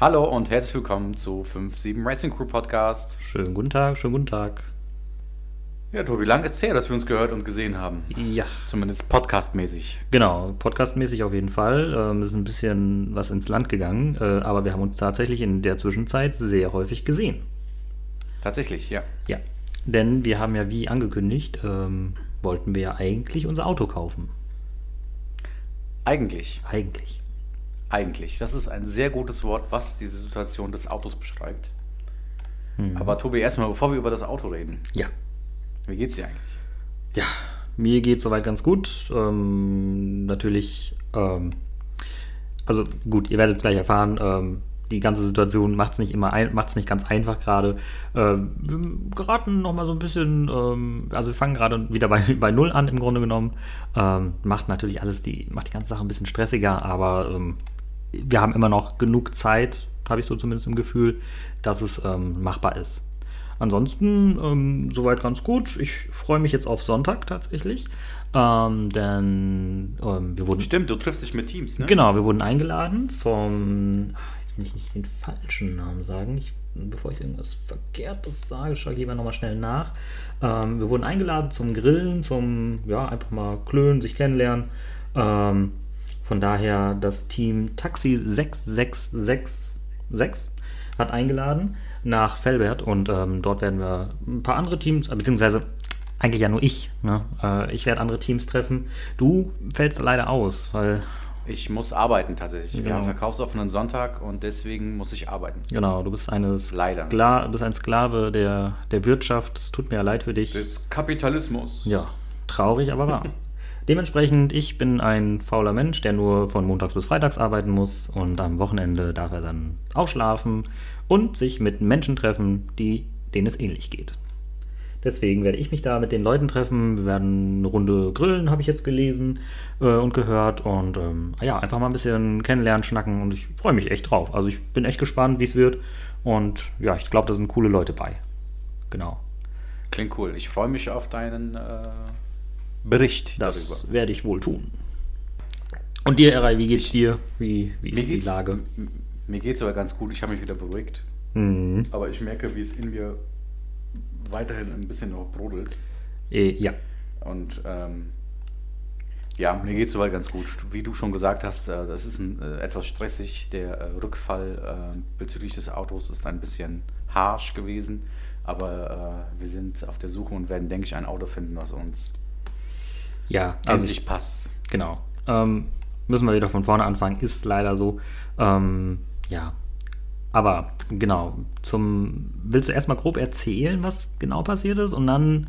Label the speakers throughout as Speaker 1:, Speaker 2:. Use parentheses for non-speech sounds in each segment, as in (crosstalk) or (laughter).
Speaker 1: Hallo und herzlich willkommen zu 57 Racing Crew Podcast.
Speaker 2: Schönen guten Tag, schönen guten Tag.
Speaker 1: Ja, Tobi, lang ist es her, dass wir uns gehört und gesehen haben.
Speaker 2: Ja.
Speaker 1: Zumindest podcastmäßig.
Speaker 2: Genau, podcastmäßig auf jeden Fall. Ähm, es ist ein bisschen was ins Land gegangen, äh, aber wir haben uns tatsächlich in der Zwischenzeit sehr häufig gesehen.
Speaker 1: Tatsächlich, ja.
Speaker 2: Ja, denn wir haben ja wie angekündigt, ähm, wollten wir ja eigentlich unser Auto kaufen.
Speaker 1: Eigentlich.
Speaker 2: Eigentlich.
Speaker 1: Eigentlich. Das ist ein sehr gutes Wort, was diese Situation des Autos beschreibt.
Speaker 2: Mhm.
Speaker 1: Aber Tobi, erstmal, bevor wir über das Auto reden,
Speaker 2: Ja.
Speaker 1: wie geht's dir eigentlich?
Speaker 2: Ja, mir geht soweit ganz gut. Ähm, natürlich, ähm, also gut, ihr werdet es gleich erfahren, ähm, die ganze Situation macht es nicht immer ein, macht's nicht ganz einfach gerade. Ähm, wir geraten nochmal so ein bisschen, ähm, also wir fangen gerade wieder bei, (laughs) bei Null an im Grunde genommen. Ähm, macht natürlich alles die, macht die ganze Sache ein bisschen stressiger, aber ähm, wir haben immer noch genug Zeit, habe ich so zumindest im Gefühl, dass es ähm, machbar ist. Ansonsten ähm, soweit ganz gut. Ich freue mich jetzt auf Sonntag tatsächlich, ähm, denn ähm, wir wurden
Speaker 1: Stimmt, du triffst dich mit Teams, ne?
Speaker 2: genau, wir wurden eingeladen vom ach, jetzt will ich nicht den falschen Namen sagen. Ich, bevor ich irgendwas Verkehrtes sage, schaue ich lieber nochmal schnell nach. Ähm, wir wurden eingeladen zum Grillen, zum ja einfach mal klönen, sich kennenlernen. Von daher das Team Taxi 6666 hat eingeladen nach Felbert und ähm, dort werden wir ein paar andere Teams, äh, beziehungsweise eigentlich ja nur ich. Ne? Äh, ich werde andere Teams treffen. Du fällst leider aus, weil
Speaker 1: Ich muss arbeiten tatsächlich. Wir
Speaker 2: Genau.
Speaker 1: haben verkaufsoffenen Sonntag und deswegen muss ich arbeiten.
Speaker 2: genau, du bist eine
Speaker 1: Leider.
Speaker 2: Skla bist ein Sklave der, der Wirtschaft. Es tut mir ja leid für dich.
Speaker 1: Des Kapitalismus.
Speaker 2: Ja, traurig, aber wahr. Dementsprechend, ich bin ein fauler Mensch, der nur von montags bis freitags arbeiten muss und am Wochenende darf er dann ausschlafen und sich mit Menschen treffen, die, denen es ähnlich geht. Deswegen werde ich mich da mit den Leuten treffen. Wir werden eine Runde grillen, habe ich jetzt gelesen äh, und gehört. Und ähm, ja, einfach mal ein bisschen kennenlernen, schnacken. Und ich freue mich echt drauf. Also ich bin echt gespannt, wie es wird. Und ja, ich glaube, da sind coole Leute bei. Genau.
Speaker 1: Klingt cool. Ich freue mich auf deinen äh, Bericht
Speaker 2: Das
Speaker 1: darüber.
Speaker 2: werde ich wohl tun. Und dir, Eray, wie geht's dir? Wie, wie ist die Lage?
Speaker 1: Mir geht's aber ganz gut. Ich habe mich wieder beruhigt.
Speaker 2: Mhm.
Speaker 1: Aber ich merke, wie es in mir weiterhin ein bisschen noch brodelt.
Speaker 2: Eh, ja.
Speaker 1: Und ähm, ja, mir geht es soweit ganz gut. Wie du schon gesagt hast, äh, das ist ein, äh, etwas stressig. Der äh, Rückfall äh, bezüglich des Autos ist ein bisschen harsch gewesen. Aber äh, wir sind auf der Suche und werden, denke ich, ein Auto finden, was uns
Speaker 2: Ja, also
Speaker 1: endlich passt.
Speaker 2: Genau. Ähm, müssen wir wieder von vorne anfangen, ist leider so. Ähm, ja. Aber genau, zum. Willst du erstmal grob erzählen, was genau passiert ist? Und dann,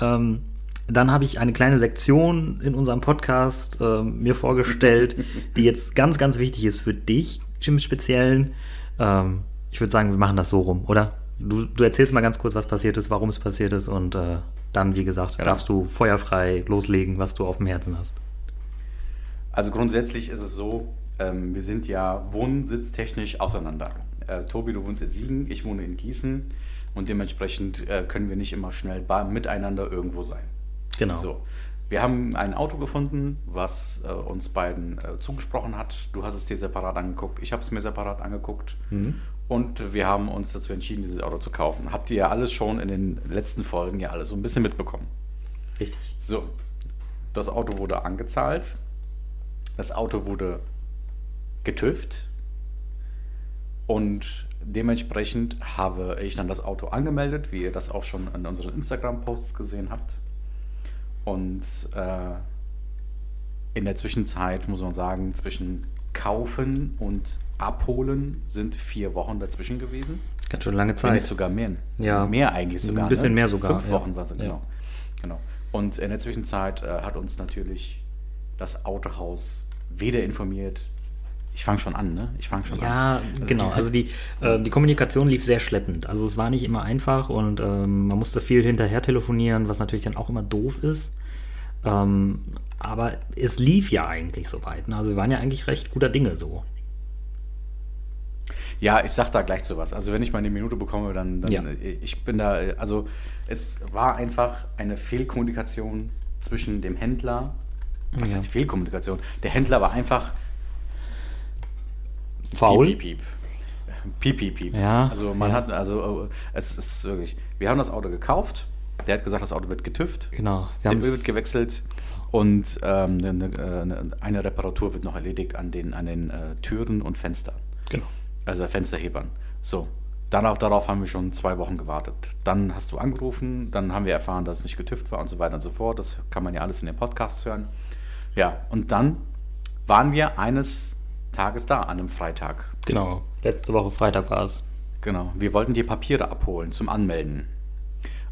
Speaker 2: ähm, dann habe ich eine kleine Sektion in unserem Podcast ähm, mir vorgestellt, die jetzt ganz, ganz wichtig ist für dich im Speziellen. Ähm, ich würde sagen, wir machen das so rum, oder? Du, du erzählst mal ganz kurz, was passiert ist, warum es passiert ist und äh, dann, wie gesagt,
Speaker 1: Genau.
Speaker 2: darfst du feuerfrei loslegen, was du auf dem Herzen hast.
Speaker 1: Also grundsätzlich ist es so, ähm, wir sind ja wohnsitztechnisch auseinander. Äh, Tobi, du wohnst in Siegen, ich wohne in Gießen und dementsprechend äh, können wir nicht immer schnell miteinander irgendwo sein.
Speaker 2: Genau.
Speaker 1: So, wir haben ein Auto gefunden, was äh, uns beiden äh, zugesprochen hat. Du hast es dir separat angeguckt, ich habe es mir separat angeguckt. Und wir haben uns dazu entschieden, dieses Auto zu kaufen. Habt ihr ja alles schon in den letzten Folgen ja alles so ein bisschen mitbekommen.
Speaker 2: Richtig.
Speaker 1: So, das Auto wurde angezahlt. Das Auto wurde getüft. Und dementsprechend habe ich dann das Auto angemeldet, wie ihr das auch schon in unseren Instagram-Posts gesehen habt. Und äh, in der Zwischenzeit muss man sagen, zwischen Kaufen und Abholen sind vier Wochen dazwischen gewesen.
Speaker 2: Ganz schön lange
Speaker 1: Wenn
Speaker 2: Zeit.
Speaker 1: nicht sogar mehr.
Speaker 2: Ja.
Speaker 1: Mehr eigentlich sogar.
Speaker 2: Ein bisschen
Speaker 1: ne?
Speaker 2: mehr sogar,
Speaker 1: Fünf
Speaker 2: ja.
Speaker 1: Wochen war es,
Speaker 2: Ja.
Speaker 1: genau. genau. Und in der Zwischenzeit äh, hat uns natürlich das Autohaus weder informiert. Ich fange schon an, ne? Ich fange schon an.
Speaker 2: Ja, genau. Also die, äh, die Kommunikation lief sehr schleppend. Also es war nicht immer einfach und ähm, man musste viel hinterher telefonieren, was natürlich dann auch immer doof ist. Ähm, aber es lief ja eigentlich soweit. Ne? Also wir waren ja eigentlich recht guter Dinge so.
Speaker 1: Ja, ich sag da gleich zu was. Also wenn ich mal eine Minute bekomme, dann, dann
Speaker 2: Ja.
Speaker 1: ich bin da, also es war einfach eine Fehlkommunikation zwischen dem Händler. Was
Speaker 2: Ja.
Speaker 1: heißt Fehlkommunikation? Der Händler war einfach
Speaker 2: Faul.
Speaker 1: Piep, piep, piep. piep, piep.
Speaker 2: Ja,
Speaker 1: Also man
Speaker 2: ja.
Speaker 1: hat, also äh, es ist wirklich, wir haben das Auto gekauft, der hat gesagt, das Auto wird getüft,
Speaker 2: Genau. Wir
Speaker 1: der Öl wird gewechselt und ähm, eine, eine, eine Reparatur wird noch erledigt an den, an den äh, Türen und Fenstern,
Speaker 2: genau.
Speaker 1: Also Fensterhebern. So, darauf, darauf haben wir schon zwei Wochen gewartet. Dann hast du angerufen, dann haben wir erfahren, dass es nicht getüft war und so weiter und so fort. Das kann man ja alles in den Podcasts hören. Ja, und dann waren wir eines Tages da, an einem Freitag.
Speaker 2: Genau. Letzte Woche Freitag war es.
Speaker 1: Genau. Wir wollten die Papiere abholen zum Anmelden.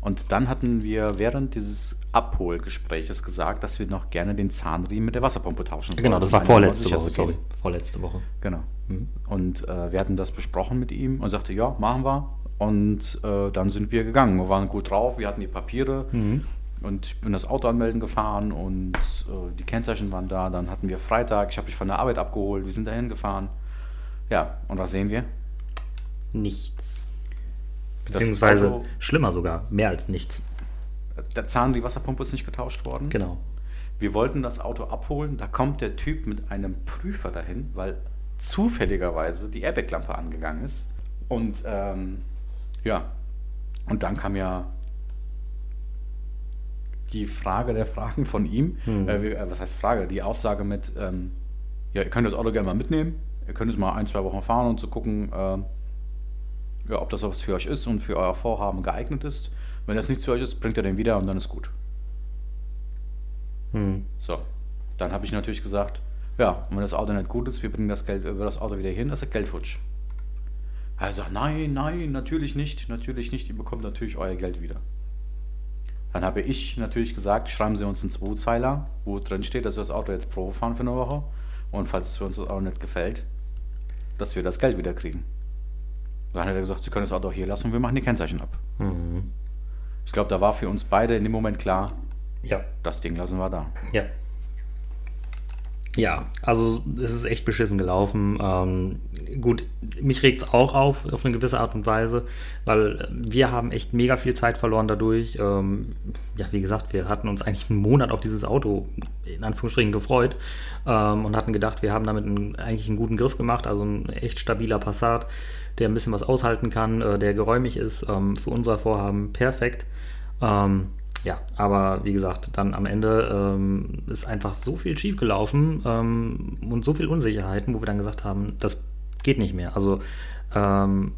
Speaker 1: Und dann hatten wir während dieses Abholgespräches gesagt, dass wir noch gerne den Zahnriemen mit der Wasserpumpe tauschen
Speaker 2: Genau, das war vorletzte Woche, sorry. Vorletzte Woche.
Speaker 1: Genau. Und äh, wir hatten das besprochen mit ihm und sagte, ja, machen wir. Und äh, dann sind wir gegangen. Wir waren gut drauf, wir hatten die Papiere und ich bin das Auto anmelden gefahren und äh, die Kennzeichen waren da. Dann hatten wir Freitag, ich habe mich von der Arbeit abgeholt, wir sind dahin gefahren. Ja, und was sehen wir?
Speaker 2: Nichts. Beziehungsweise
Speaker 1: Auto-
Speaker 2: schlimmer sogar, mehr als nichts.
Speaker 1: Der Zahn, die Wasserpumpe ist nicht getauscht worden.
Speaker 2: Genau.
Speaker 1: Wir wollten das Auto abholen, da kommt der Typ mit einem Prüfer dahin, weil zufälligerweise die Airbag-Lampe angegangen ist. Und ähm, ja, und dann kam ja die Frage der Fragen von ihm. Äh, wie- äh, was heißt Frage? Die Aussage mit, ähm, ja, ihr könnt das Auto gerne mal mitnehmen, ihr könnt es mal ein, zwei Wochen fahren und zu gucken, ähm, ja, ob das was für euch ist und für euer Vorhaben geeignet ist. Wenn das nichts für euch ist, bringt ihr den wieder und dann ist gut.
Speaker 2: Hm.
Speaker 1: So, dann habe ich natürlich gesagt, ja, und wenn das Auto nicht gut ist, wir bringen das Geld über das Auto wieder hin, das ist Geld futsch. Er sagt, nein, nein, natürlich nicht, natürlich nicht, ihr bekommt natürlich euer Geld wieder. Dann habe ich natürlich gesagt, schreiben Sie uns einen Zweizeiler, wo drin steht, dass wir das Auto jetzt Probe fahren für eine Woche und falls es für uns das Auto nicht gefällt, dass wir das Geld wieder kriegen. Dann hat er gesagt, Sie können das Auto auch hier lassen und wir machen die Kennzeichen ab. Ich glaube, da war für uns beide in dem Moment klar,
Speaker 2: Ja.
Speaker 1: das Ding lassen wir da.
Speaker 2: Ja. Ja, also es ist echt beschissen gelaufen. Ähm, gut, mich regt es auch auf, auf eine gewisse Art und Weise, weil wir haben echt mega viel Zeit verloren dadurch. Ähm, ja, wie gesagt, wir hatten uns eigentlich einen Monat auf dieses Auto in Anführungsstrichen gefreut ähm, und hatten gedacht, wir haben damit einen, eigentlich einen guten Griff gemacht, also ein echt stabiler Passat, der ein bisschen was aushalten kann, äh, der geräumig ist, ähm, für unser Vorhaben perfekt. Ähm, ja, aber wie gesagt, dann am Ende ähm, ist einfach so viel schiefgelaufen ähm, und so viel Unsicherheiten, wo wir dann gesagt haben, das geht nicht mehr. Also ähm,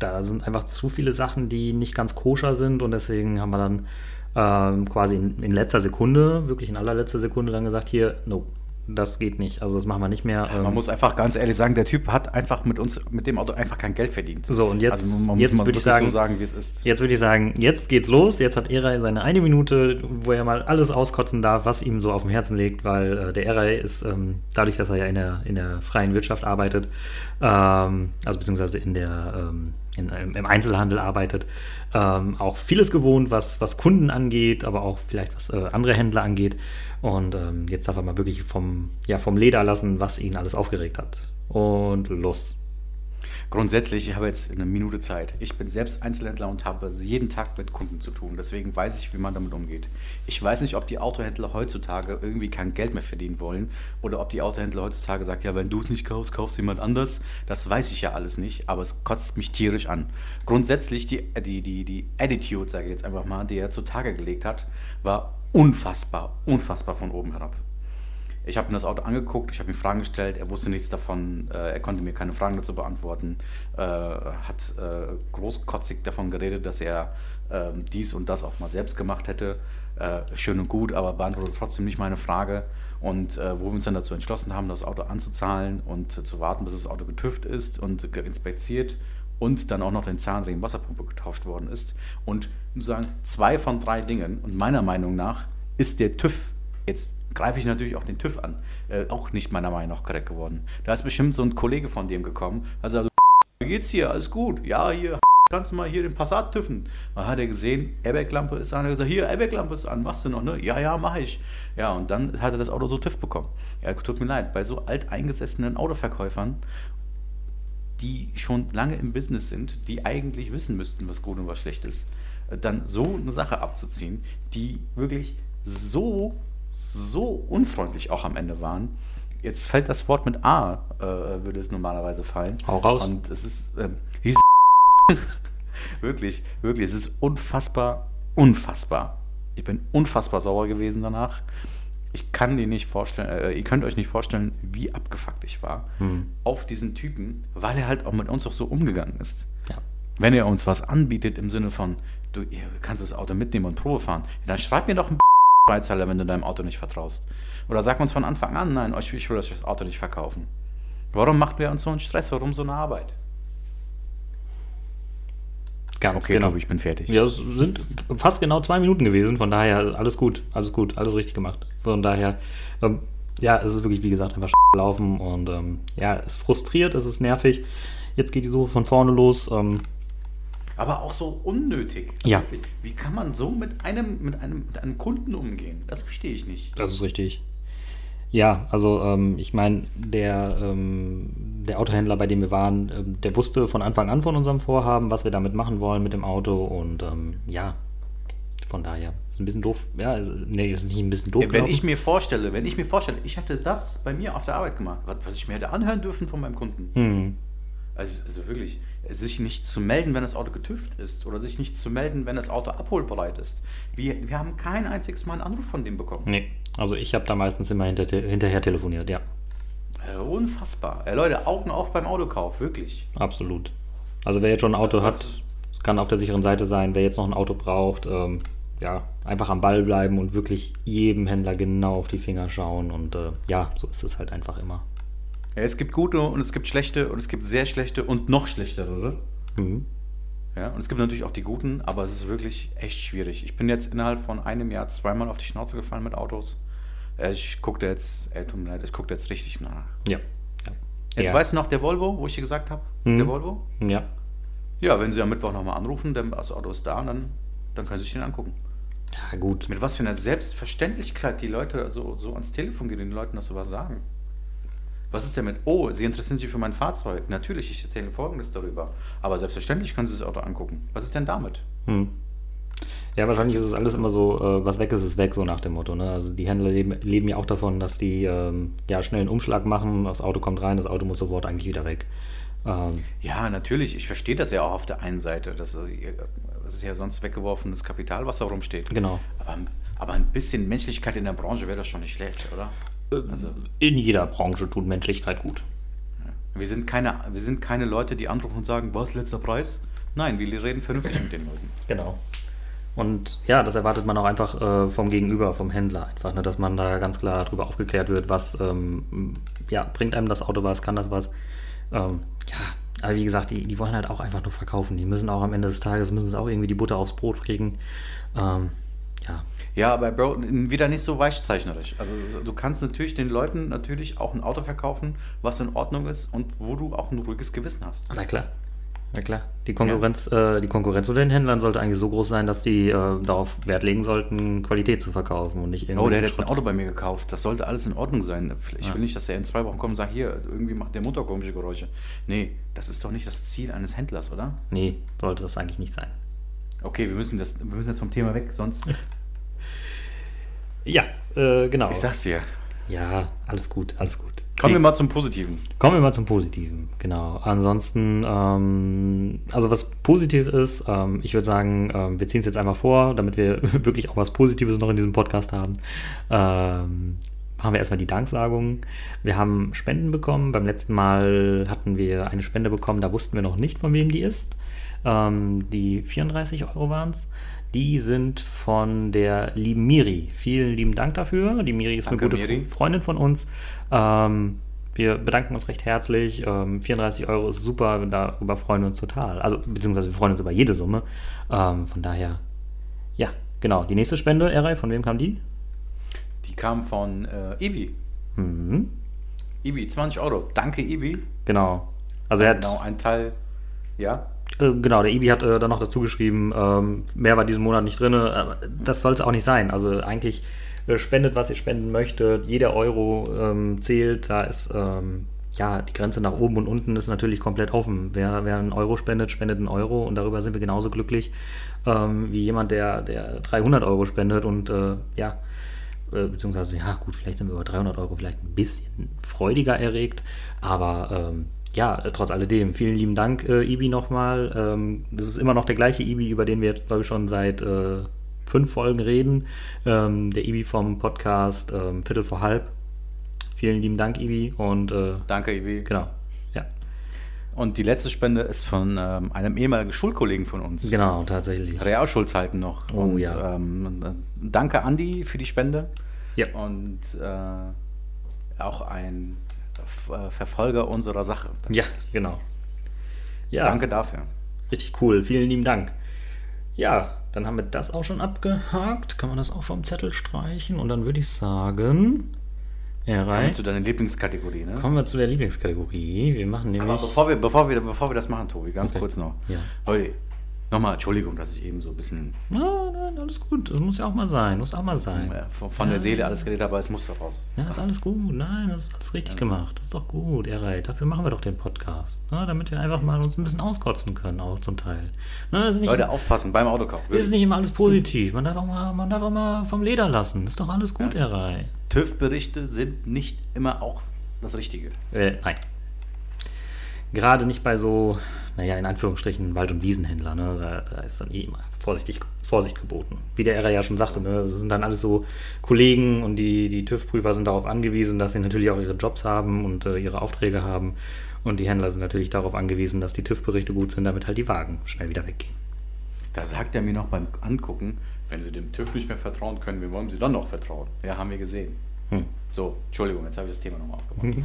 Speaker 2: da sind einfach zu viele Sachen, die nicht ganz koscher sind und deswegen haben wir dann ähm, quasi in, in letzter Sekunde, wirklich in allerletzter Sekunde dann gesagt, hier, no, das geht nicht. Also das machen wir nicht mehr.
Speaker 1: Man
Speaker 2: Ähm,
Speaker 1: muss einfach ganz ehrlich sagen, der Typ hat einfach mit uns, mit dem Auto einfach kein Geld verdient.
Speaker 2: So, und jetzt-
Speaker 1: also
Speaker 2: jetzt würde ich sagen-
Speaker 1: so sagen, wie es ist.
Speaker 2: Jetzt würde ich sagen, jetzt geht's los. Jetzt hat Eray seine eine Minute, wo er mal alles auskotzen darf, was ihm so auf dem Herzen liegt, weil äh, der Eray ist, ähm, dadurch, dass er ja in der, in der freien Wirtschaft arbeitet, ähm, also beziehungsweise in der, ähm, in, im im Einzelhandel arbeitet, ähm, auch vieles gewohnt, was, was Kunden angeht, aber auch vielleicht was äh, andere Händler angeht. Und ähm, jetzt darf er mal wirklich vom, ja, vom Leder lassen, was ihn alles aufgeregt hat. Und los.
Speaker 1: Grundsätzlich, ich habe jetzt eine Minute Zeit. Ich bin selbst Einzelhändler und habe jeden Tag mit Kunden zu tun. Deswegen weiß ich, wie man damit umgeht. Ich weiß nicht, ob die Autohändler heutzutage irgendwie kein Geld mehr verdienen wollen oder ob die Autohändler heutzutage sagen, ja, wenn du es nicht kaufst, kaufst jemand anders. Das weiß ich ja alles nicht, aber es kotzt mich tierisch an. Grundsätzlich, die, die, die, die Attitude, sage ich jetzt einfach mal, die er zutage gelegt hat, war unfassbar, unfassbar von oben herab. Ich habe mir das Auto angeguckt, ich habe ihm Fragen gestellt, er wusste nichts davon, äh, er konnte mir keine Fragen dazu beantworten, äh, hat äh, großkotzig davon geredet, dass er ähm, dies und das auch mal selbst gemacht hätte. Äh, schön und gut, aber beantwortet trotzdem nicht meine Frage. Und äh, wo wir uns dann dazu entschlossen haben, das Auto anzuzahlen und zu warten, bis das Auto getüft ist und inspiziert und dann auch noch den Zahnriemen Wasserpumpe getauscht worden ist. Und muss sagen, zwei von drei Dingen, und meiner Meinung nach ist der TÜV, jetzt greife ich natürlich auch den TÜV an, äh, auch nicht meiner Meinung nach korrekt geworden. Da ist bestimmt so ein Kollege von dem gekommen, also wie geht's hier, alles gut? Ja, hier, kannst du mal hier den Passat tüffen? Dann hat er gesehen, Airbag-Lampe ist an, er hat gesagt, hier, Airbag-Lampe ist an, machst du noch, ne? Ja, ja, mach ich. Ja, und dann hat er das Auto so TÜV bekommen. Ja, tut mir leid, bei so alteingesessenen Autoverkäufern die schon lange im Business sind, die eigentlich wissen müssten, was gut und was schlecht ist, dann so eine Sache abzuziehen, die wirklich so, so unfreundlich auch am Ende waren, Jetzt fällt das Wort mit A, äh, würde es normalerweise fallen.
Speaker 2: Hau raus.
Speaker 1: Und es ist, ähm, hieß (laughs) wirklich, wirklich, es ist unfassbar, unfassbar. Ich bin unfassbar sauer gewesen danach. Ich kann dir nicht vorstellen, äh, ihr könnt euch nicht vorstellen, wie abgefuckt ich war auf diesen Typen, weil er halt auch mit uns auch so umgegangen ist.
Speaker 2: Ja.
Speaker 1: Wenn er uns was anbietet im Sinne von, du kannst das Auto mitnehmen und Probe fahren, dann schreib mir doch einen Beizahler, wenn du deinem Auto nicht vertraust. Oder sag uns von Anfang an, nein, euch- ich will euch das Auto nicht verkaufen. Warum macht wir uns so einen Stress? Warum so eine Arbeit?
Speaker 2: Ganz
Speaker 1: Okay,
Speaker 2: genau.
Speaker 1: Tobi, ich bin fertig.
Speaker 2: Ja, es sind fast genau zwei Minuten gewesen, von daher alles gut, alles gut, alles richtig gemacht. Von daher, ähm, ja, es ist wirklich, wie gesagt, einfach laufen und ähm, ja, es frustriert, es ist nervig. Jetzt geht die Suche von vorne los. Ähm,
Speaker 1: Aber auch so unnötig.
Speaker 2: Ja.
Speaker 1: Wie, wie kann man so mit einem, mit einem, mit einem Kunden umgehen? Das verstehe ich nicht.
Speaker 2: Das ist richtig. Ja, also ähm, ich meine, der, ähm, der Autohändler, bei dem wir waren, ähm, der wusste von Anfang an von unserem Vorhaben, was wir damit machen wollen mit dem Auto und ähm, ja, von daher ist ein bisschen doof. Ja, ist- nee, ist nicht ein bisschen doof.
Speaker 1: Wenn
Speaker 2: gelaufen.
Speaker 1: ich mir vorstelle, wenn ich mir vorstelle, ich hätte das bei mir auf der Arbeit gemacht, was, was ich mir hätte anhören dürfen von meinem Kunden.
Speaker 2: Hm.
Speaker 1: Also, also wirklich, sich nicht zu melden, wenn das Auto getüft ist oder sich nicht zu melden, wenn das Auto abholbereit ist. Wir, wir haben kein einziges Mal einen Anruf von dem bekommen.
Speaker 2: Nee, also ich habe da meistens immer hinter, hinterher telefoniert, ja,
Speaker 1: Äh, unfassbar. Äh, Leute, Augen auf beim Autokauf, wirklich.
Speaker 2: absolut. Also wer jetzt schon ein Auto hat, es kann auf der sicheren Seite sein. Wer jetzt noch ein Auto braucht, ähm, ja, einfach am Ball bleiben und wirklich jedem Händler genau auf die Finger schauen und äh, ja, so ist es halt einfach immer.
Speaker 1: Ja, es gibt gute und es gibt schlechte und es gibt sehr schlechte und noch schlechtere.
Speaker 2: Mhm.
Speaker 1: Ja, und es gibt natürlich auch die guten, aber es ist wirklich echt schwierig. Ich bin jetzt innerhalb von einem Jahr zweimal auf die Schnauze gefallen mit Autos. Äh, Ich gucke jetzt, ey, tut mir leid, ich gucke jetzt richtig nach.
Speaker 2: Ja. ja.
Speaker 1: Jetzt
Speaker 2: ja.
Speaker 1: weißt du noch der Volvo, wo ich dir gesagt habe?
Speaker 2: Mhm.
Speaker 1: Der Volvo?
Speaker 2: Ja,
Speaker 1: Ja, wenn sie am Mittwoch nochmal anrufen, dann das Auto ist da und dann, dann können sie sich den angucken.
Speaker 2: ja gut.
Speaker 1: Mit was für einer Selbstverständlichkeit die Leute so, so ans Telefon gehen, den Leuten das sowas sagen. Was ist denn mit, oh, sie interessieren sich für mein Fahrzeug. Natürlich, ich erzähle Folgendes darüber. Aber selbstverständlich können sie das Auto angucken. Was ist denn damit?
Speaker 2: Hm. Ja, wahrscheinlich ist es alles immer so, äh, was weg ist, ist weg, so nach dem Motto. Ne? Also die Händler leben, leben ja auch davon, dass die ähm, ja, schnell einen Umschlag machen, das Auto kommt rein, das Auto muss sofort eigentlich wieder weg. Ähm,
Speaker 1: Ja, natürlich, ich verstehe das ja auch auf der einen Seite. Das, äh, das ist ja sonst weggeworfenes Kapital, was da rumsteht.
Speaker 2: genau.
Speaker 1: Aber, aber ein bisschen Menschlichkeit in der Branche wäre das schon nicht schlecht, oder? Also,
Speaker 2: In jeder Branche tut Menschlichkeit gut.
Speaker 1: wir sind, keine, wir sind keine Leute, die anrufen und sagen, was, letzter Preis? Nein, wir reden vernünftig mit den Leuten. (laughs)
Speaker 2: Genau. Und ja, das erwartet man auch einfach äh, vom Gegenüber, vom Händler einfach, ne, dass man da ganz klar darüber aufgeklärt wird, was ähm, ja, bringt einem das Auto was, kann das was. Ähm, ja, aber wie gesagt, die, die wollen halt auch einfach nur verkaufen. Die müssen auch am Ende des Tages, müssen sie auch irgendwie die Butter aufs Brot kriegen. Ähm, ja,
Speaker 1: Ja, aber Bro, wieder nicht so weichzeichnerisch. Also du kannst natürlich den Leuten natürlich auch ein Auto verkaufen, was in Ordnung ist und wo du auch ein ruhiges Gewissen hast.
Speaker 2: na klar. Na klar. Die Konkurrenz, äh, die Konkurrenz unter den Händlern sollte eigentlich so groß sein, dass die äh, darauf Wert legen sollten, Qualität zu verkaufen und nicht irgendwie.
Speaker 1: Oh, der hat jetzt ein Auto bei mir gekauft. Das sollte alles in Ordnung sein. Ich will nicht, dass er in zwei Wochen kommt und sagt, hier, irgendwie macht der Motor komische Geräusche. Nee, das ist doch nicht das Ziel eines Händlers, oder?
Speaker 2: Nee, sollte das eigentlich nicht sein.
Speaker 1: Okay, wir müssen, das, wir müssen jetzt vom Thema weg, sonst... (laughs)
Speaker 2: Ja, äh, genau.
Speaker 1: Ich sag's dir.
Speaker 2: Ja, alles gut, alles gut.
Speaker 1: Kommen wir mal zum Positiven.
Speaker 2: Kommen wir mal zum Positiven, genau. Ansonsten, ähm, also was positiv ist, ähm, ich würde sagen, ähm, wir ziehen es jetzt einmal vor, damit wir (laughs) wirklich auch was Positives noch in diesem Podcast haben. Ähm, machen wir erstmal die Danksagung. Wir haben Spenden bekommen. Beim letzten Mal hatten wir eine Spende bekommen, da wussten wir noch nicht, von wem die ist. Ähm, die 34 Euro waren es. Die sind von der lieben Miri. Vielen lieben Dank dafür. Die Miri ist
Speaker 1: Danke,
Speaker 2: eine gute
Speaker 1: Miri.
Speaker 2: Freundin von uns. Ähm, wir bedanken uns recht herzlich. Ähm, 34 Euro ist super, darüber freuen wir uns total. Also, beziehungsweise wir freuen uns über jede Summe. Ähm, von daher, ja, genau. Die nächste Spende, Erei, von wem kam die?
Speaker 1: Die kam von äh, Ibi.
Speaker 2: Mhm.
Speaker 1: Ibi, 20 Euro. Danke, Ibi.
Speaker 2: Genau. Also er hat,
Speaker 1: Genau, ein Teil... Ja?
Speaker 2: Äh, genau, der Ibi hat äh, dann noch dazu geschrieben, ähm, mehr war diesen Monat nicht drin, aber das soll es auch nicht sein. Also eigentlich äh, spendet, was ihr spenden möchtet. Jeder Euro ähm, zählt. Da ist ähm, ja die Grenze nach oben und unten ist natürlich komplett offen. Wer, wer einen Euro spendet, spendet einen Euro und darüber sind wir genauso glücklich ähm, wie jemand, der, der 300 Euro spendet und äh, ja, äh, beziehungsweise, ja, gut, vielleicht sind wir über 300 Euro vielleicht ein bisschen freudiger erregt, aber ähm, ja, trotz alledem, vielen lieben Dank, äh, Ibi, nochmal. Ähm, das ist immer noch der gleiche Ibi, über den wir jetzt, glaube ich, schon seit äh, fünf Folgen reden. Ähm, der Ibi vom Podcast ähm, Viertel vor halb. Vielen lieben Dank, Ibi. Und, äh,
Speaker 1: Danke, Ibi.
Speaker 2: Genau, ja.
Speaker 1: Und die letzte Spende ist von ähm, einem ehemaligen Schulkollegen von uns.
Speaker 2: Genau, tatsächlich.
Speaker 1: Realschulzeiten noch.
Speaker 2: Oh,
Speaker 1: und
Speaker 2: ja.
Speaker 1: ähm, danke, Andi, für die Spende.
Speaker 2: Ja.
Speaker 1: Und äh, auch ein äh, Verfolger unserer Sache.
Speaker 2: Ja, genau. Ja,
Speaker 1: Danke dafür.
Speaker 2: richtig cool. Vielen lieben Dank. Ja, dann haben wir das auch schon abgehakt. Kann man das auch vom Zettel streichen? Und dann würde ich sagen, ja,
Speaker 1: Kommen
Speaker 2: rein.
Speaker 1: wir zu deiner Lieblingskategorie, ne?
Speaker 2: Kommen wir zu der Lieblingskategorie. Wir machen nämlich.
Speaker 1: Aber bevor wir, bevor, wir, bevor wir das machen, Tobi, ganz
Speaker 2: Okay.
Speaker 1: kurz noch.
Speaker 2: Ja.
Speaker 1: Leute, nochmal Entschuldigung, dass ich eben so ein bisschen
Speaker 2: Nein, nein, alles gut. Das muss ja auch mal sein. Muss auch mal sein.
Speaker 1: von, von der Seele alles geredet aber es muss doch raus.
Speaker 2: Ja, ist alles gut. Nein, das ist alles richtig gemacht. Das ist doch gut, Erei. Dafür machen wir doch den Podcast. Ne? Damit wir einfach mal uns ein bisschen auskotzen können, auch zum Teil. Ne? Das ist nicht,
Speaker 1: Leute, aufpassen beim Autokauf.
Speaker 2: das ist nicht immer alles positiv. Man darf auch mal, man darf auch mal vom Leder lassen. Ist doch alles gut, Erei.
Speaker 1: TÜV-Berichte sind nicht immer auch das Richtige.
Speaker 2: Äh, nein. Gerade nicht bei so, naja, in Anführungsstrichen Wald- und Wiesenhändler, ne? Da, da ist dann eh immer vorsichtig, Vorsicht geboten. Wie der Era ja schon sagte, ne? Das sind dann alles so Kollegen und die, die TÜV-Prüfer sind darauf angewiesen, dass sie natürlich auch ihre Jobs haben und äh, ihre Aufträge haben. Und die Händler sind natürlich darauf angewiesen, dass die TÜV-Berichte gut sind, damit halt die Wagen schnell wieder weggehen.
Speaker 1: Da sagt er mir noch beim Angucken, wenn Sie dem TÜV nicht mehr vertrauen können, wem wollen Sie dann noch vertrauen? Ja, haben wir gesehen.
Speaker 2: Hm.
Speaker 1: So, Entschuldigung, jetzt habe ich das Thema nochmal aufgemacht.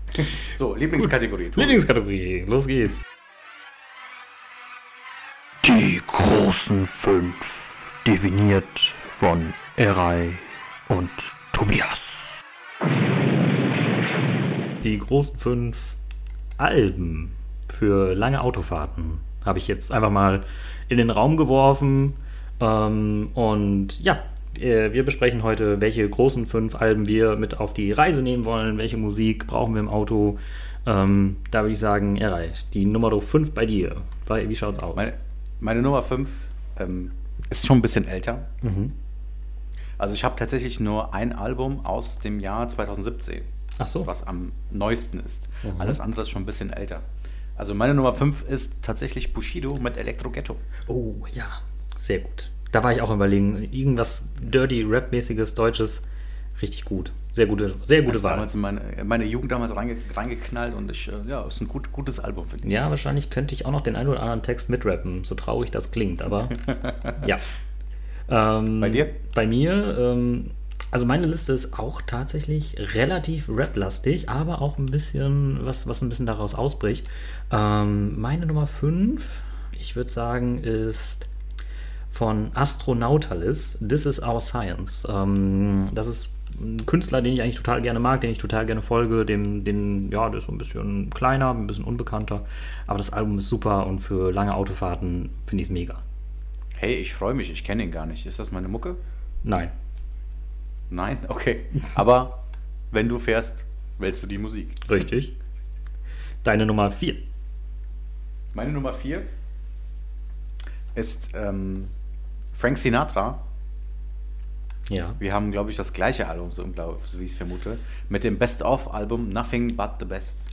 Speaker 1: (laughs) so, Lieblingskategorie.
Speaker 2: Lieblingskategorie, los geht's.
Speaker 3: Die großen fünf, definiert von Erei und Tobias.
Speaker 2: Die großen fünf Alben für lange Autofahrten habe ich jetzt einfach mal in den Raum geworfen. Ähm, und ja, äh, wir besprechen heute, welche großen fünf Alben wir mit auf die Reise nehmen wollen, welche Musik brauchen wir im Auto. Ähm, da würde ich sagen, Erei, die Nummer 5 bei dir. Wie wie schaut's aus?
Speaker 1: Meine, meine Nummer 5 ähm, ist schon ein bisschen älter.
Speaker 2: Mhm.
Speaker 1: Also ich habe tatsächlich nur ein Album aus dem Jahr 2017,
Speaker 2: Ach so.
Speaker 1: was am neuesten ist.
Speaker 2: Mhm.
Speaker 1: Alles andere ist schon ein bisschen älter. Also meine Nummer 5 ist tatsächlich Bushido mit Elektro Ghetto.
Speaker 2: Oh ja, sehr gut. Da war ich auch überlegen, irgendwas Dirty Rap-mäßiges, Deutsches, richtig gut. Sehr gute, sehr gute Wahl.
Speaker 1: damals in meine, meine Jugend damals reinge, reingeknallt und ich, äh, ja, ist ein gut, gutes Album, finde ich.
Speaker 2: Ja, wahrscheinlich könnte ich auch noch den einen oder anderen Text mitrappen, so traurig das klingt, aber (laughs) ja. Ähm,
Speaker 1: Bei dir?
Speaker 2: Bei mir, ähm, also meine Liste ist auch tatsächlich relativ rap-lastig, aber auch ein bisschen, was, was ein bisschen daraus ausbricht. Ähm, meine Nummer 5, ich würde sagen, ist von Astronautalis, This is Our Science. Ähm, das ist ein Künstler, den ich eigentlich total gerne mag, den ich total gerne folge. Dem, den, ja, der ist so ein bisschen kleiner, ein bisschen unbekannter. Aber das Album ist super und für lange Autofahrten finde ich es mega.
Speaker 1: Hey, ich freue mich, ich kenne ihn gar nicht. Ist das meine Mucke?
Speaker 2: Nein.
Speaker 1: Nein? Okay. Aber wenn du fährst, wählst du die Musik.
Speaker 2: Richtig. Deine Nummer 4.
Speaker 1: Meine Nummer 4 ist ähm, Frank Sinatra.
Speaker 2: Ja.
Speaker 1: Wir haben, glaube ich, das gleiche Album, so, so wie ich es vermute, mit dem Best-of-Album Nothing But the Best.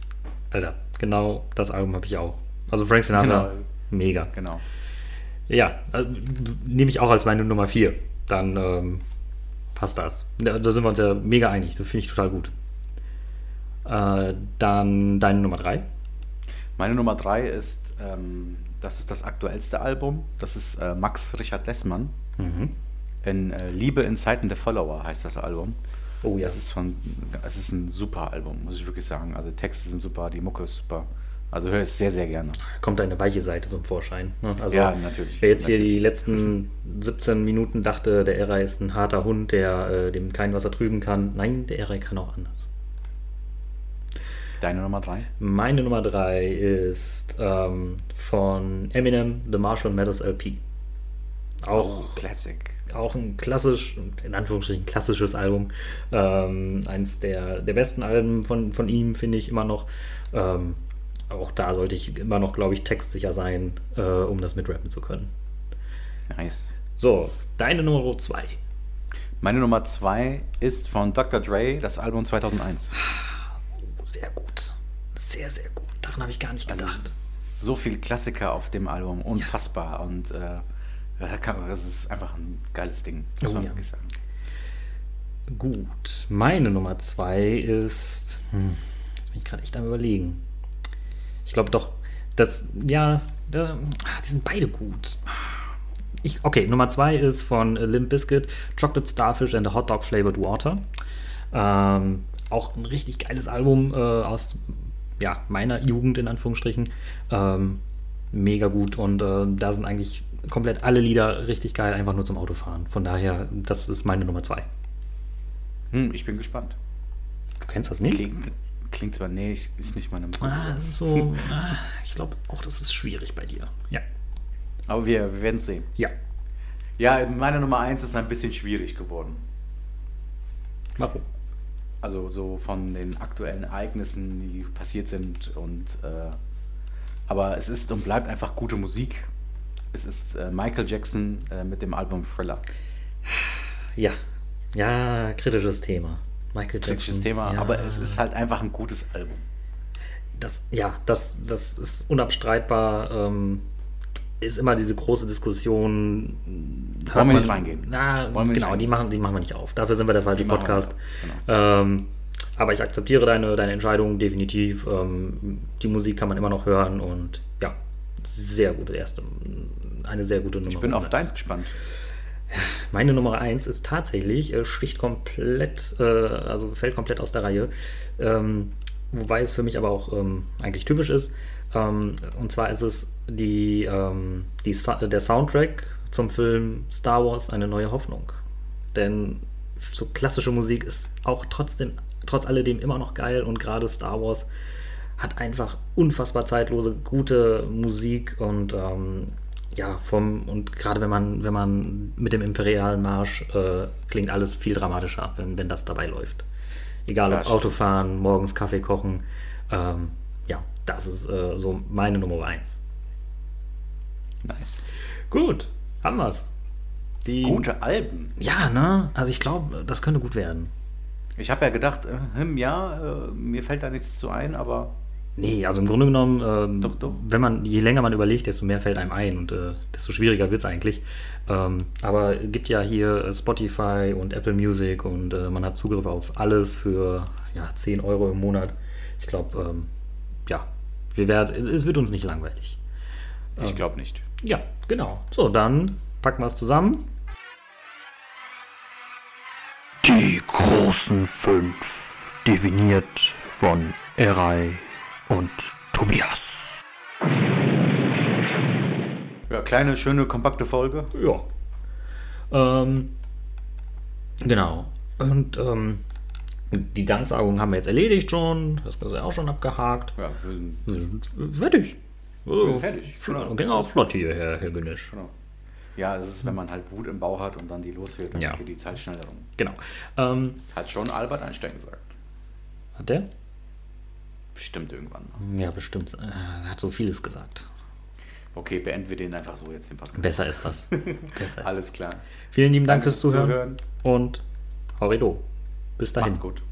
Speaker 2: Alter, genau das Album habe ich auch. Also Frank Sinatra,
Speaker 1: Genau.
Speaker 2: mega.
Speaker 1: Genau.
Speaker 2: Ja, äh, nehme ich auch als meine Nummer 4. Dann ähm, passt das. Da, da sind wir uns ja mega einig. Das finde ich total gut. Äh, dann deine Nummer 3.
Speaker 1: Meine Nummer 3 ist, ähm, das ist das aktuellste Album. Das ist äh, Max Richard Lessmann.
Speaker 2: Mhm.
Speaker 1: In äh, Liebe in Zeiten der Follower heißt das Album.
Speaker 2: Oh ja.
Speaker 1: Das ist von, es ist ein super Album, muss ich wirklich sagen. Also die Texte sind super, die Mucke ist super. Also höre es sehr, sehr gerne.
Speaker 2: Kommt deine weiche Seite zum Vorschein. ne? Also,
Speaker 1: Ja, natürlich,
Speaker 2: Wer jetzt hier die
Speaker 1: natürlich.
Speaker 2: letzten 17 Minuten dachte, der Era ist ein harter Hund, der äh, dem kein Wasser trüben kann. Nein, der Era kann auch anders.
Speaker 1: Deine Nummer 3?
Speaker 2: Meine Nummer 3 ist ähm, von Eminem, The Marshall Mathers LP. Auch,
Speaker 1: Oh, Classic.
Speaker 2: Auch ein klassisch, in Anführungsstrichen klassisches Album. Ähm, eins der, der besten Alben von, von ihm, finde ich immer noch. Ähm, auch da sollte ich immer noch, glaube ich, textsicher sein, äh, um das mitrappen zu können.
Speaker 1: Nice.
Speaker 2: So, deine Nummer 2.
Speaker 1: Meine Nummer zwei ist von Dr. Dre, das Album 2001.
Speaker 2: Sehr gut. Sehr, sehr gut. Daran habe ich gar nicht
Speaker 1: Also
Speaker 2: gedacht.
Speaker 1: so viel Klassiker auf dem Album, unfassbar. Und äh, ja, das ist einfach ein geiles Ding, muss
Speaker 2: Oh
Speaker 1: man
Speaker 2: ja.
Speaker 1: wirklich sagen.
Speaker 2: Gut. Meine Nummer zwei ist. Hm, jetzt bin ich gerade echt am Überlegen. Ich glaube doch, das. Ja, ah, die sind beide gut. Ich, okay, Nummer zwei ist von äh, Limp Bizkit, Chocolate Starfish and the Hot Dog Flavored Water. Ähm, auch ein richtig geiles Album äh, aus ja, meiner Jugend in Anführungsstrichen. Ähm, mega gut und äh, da sind eigentlich komplett alle Lieder richtig geil, einfach nur zum Autofahren. Von daher, das ist meine Nummer zwei.
Speaker 1: Hm, ich bin gespannt.
Speaker 2: Du kennst das nicht?
Speaker 1: Klingt, klingt zwar, nee, ist nicht meine
Speaker 2: Ah, das ist so. (laughs) ah, ich glaube auch, das ist schwierig bei dir. Ja.
Speaker 1: Aber wir, wir werden sehen.
Speaker 2: Ja.
Speaker 1: Ja, meine Nummer eins ist ein bisschen schwierig geworden.
Speaker 2: Warum?
Speaker 1: Also so von den aktuellen Ereignissen, die passiert sind und äh, aber es ist und bleibt einfach gute Musik. Es ist äh, Michael Jackson äh, mit dem Album Thriller.
Speaker 2: Ja. Ja, kritisches Thema. Michael Jackson.
Speaker 1: Kritisches Thema,
Speaker 2: ja,
Speaker 1: aber es ist halt einfach ein gutes Album.
Speaker 2: Das, ja, das, das ist unabstreitbar. Ähm, ist immer diese große Diskussion.
Speaker 1: Wollen wir nicht reingehen?
Speaker 2: Na,
Speaker 1: Wollen wir nicht
Speaker 2: genau, die
Speaker 1: reingehen?
Speaker 2: machen, die machen wir nicht auf. Dafür sind wir der falsche
Speaker 1: Die
Speaker 2: Podcast.
Speaker 1: nicht genau.
Speaker 2: Ähm, aber ich akzeptiere deine, deine Entscheidung definitiv. Ähm, die Musik kann man immer noch hören und ja, sehr gute erste, eine sehr gute Nummer.
Speaker 1: Ich bin auf
Speaker 2: eins.
Speaker 1: deins gespannt.
Speaker 2: Meine Nummer 1 ist tatsächlich, äh, sticht komplett, äh, also fällt komplett aus der Reihe. Ähm, wobei es für mich aber auch ähm, eigentlich typisch ist. Ähm, und zwar ist es die, ähm, die, der Soundtrack zum Film Star Wars Eine neue Hoffnung. Denn so klassische Musik ist auch trotzdem, trotz alledem immer noch geil und gerade Star Wars hat einfach unfassbar zeitlose, gute Musik und ähm, ja, vom, und gerade wenn man, wenn man mit dem Imperialen Marsch äh, klingt alles viel dramatischer, wenn, wenn das dabei läuft. Egal ob. Autofahren, morgens Kaffee kochen, ähm, ja, das ist äh, so meine Nummer eins.
Speaker 1: Nice.
Speaker 2: Gut, haben wir's. Die,
Speaker 1: Gute Alben.
Speaker 2: Ja, ne? Also ich glaube, das könnte gut werden.
Speaker 1: Ich habe ja gedacht, äh, hm, ja, äh, mir fällt da nichts zu ein, aber
Speaker 2: Nee, also im Grunde genommen, ähm,
Speaker 1: Doch, doch.
Speaker 2: wenn man, je länger man überlegt, desto mehr fällt einem ein und äh, desto schwieriger wird es eigentlich. Ähm, aber es gibt ja hier äh, Spotify und Apple Music und äh, man hat Zugriff auf alles für ja, 10 Euro im Monat. Ich glaube, ähm, ja, wir werden, es wird uns nicht langweilig.
Speaker 1: ich glaube nicht.
Speaker 2: Ja, genau. So, dann packen wir es zusammen.
Speaker 3: Die großen fünf, definiert von Erei und Tobias.
Speaker 1: Ja, kleine, schöne, kompakte Folge.
Speaker 2: Ja. Ähm, genau. Und ähm, die Danksagung haben wir jetzt erledigt schon. Das ist ja auch schon abgehakt.
Speaker 1: Ja, wir sind,
Speaker 2: Wir sind fertig.
Speaker 1: sind fertig, genau.
Speaker 2: Ging auch flott hier, Herr, Herr Günisch.
Speaker 1: genau. Ja, es ist, wenn man halt Wut im Bauch hat und dann die los wird, dann
Speaker 2: Ja.
Speaker 1: geht die Zeit schneller um.
Speaker 2: Genau. Ähm,
Speaker 1: Hat schon Albert Einstein gesagt.
Speaker 2: hat der?
Speaker 1: Bestimmt irgendwann mal.
Speaker 2: Ja, bestimmt. Er hat so vieles gesagt.
Speaker 1: Okay, beenden wir den einfach so jetzt den Podcast.
Speaker 2: Besser ist das. (laughs) Besser ist
Speaker 1: Alles klar.
Speaker 2: Vielen lieben Dank
Speaker 1: Danke
Speaker 2: fürs Zuhören.
Speaker 1: Zuhören.
Speaker 2: Und Horrido. Bis dahin.
Speaker 1: Macht's gut.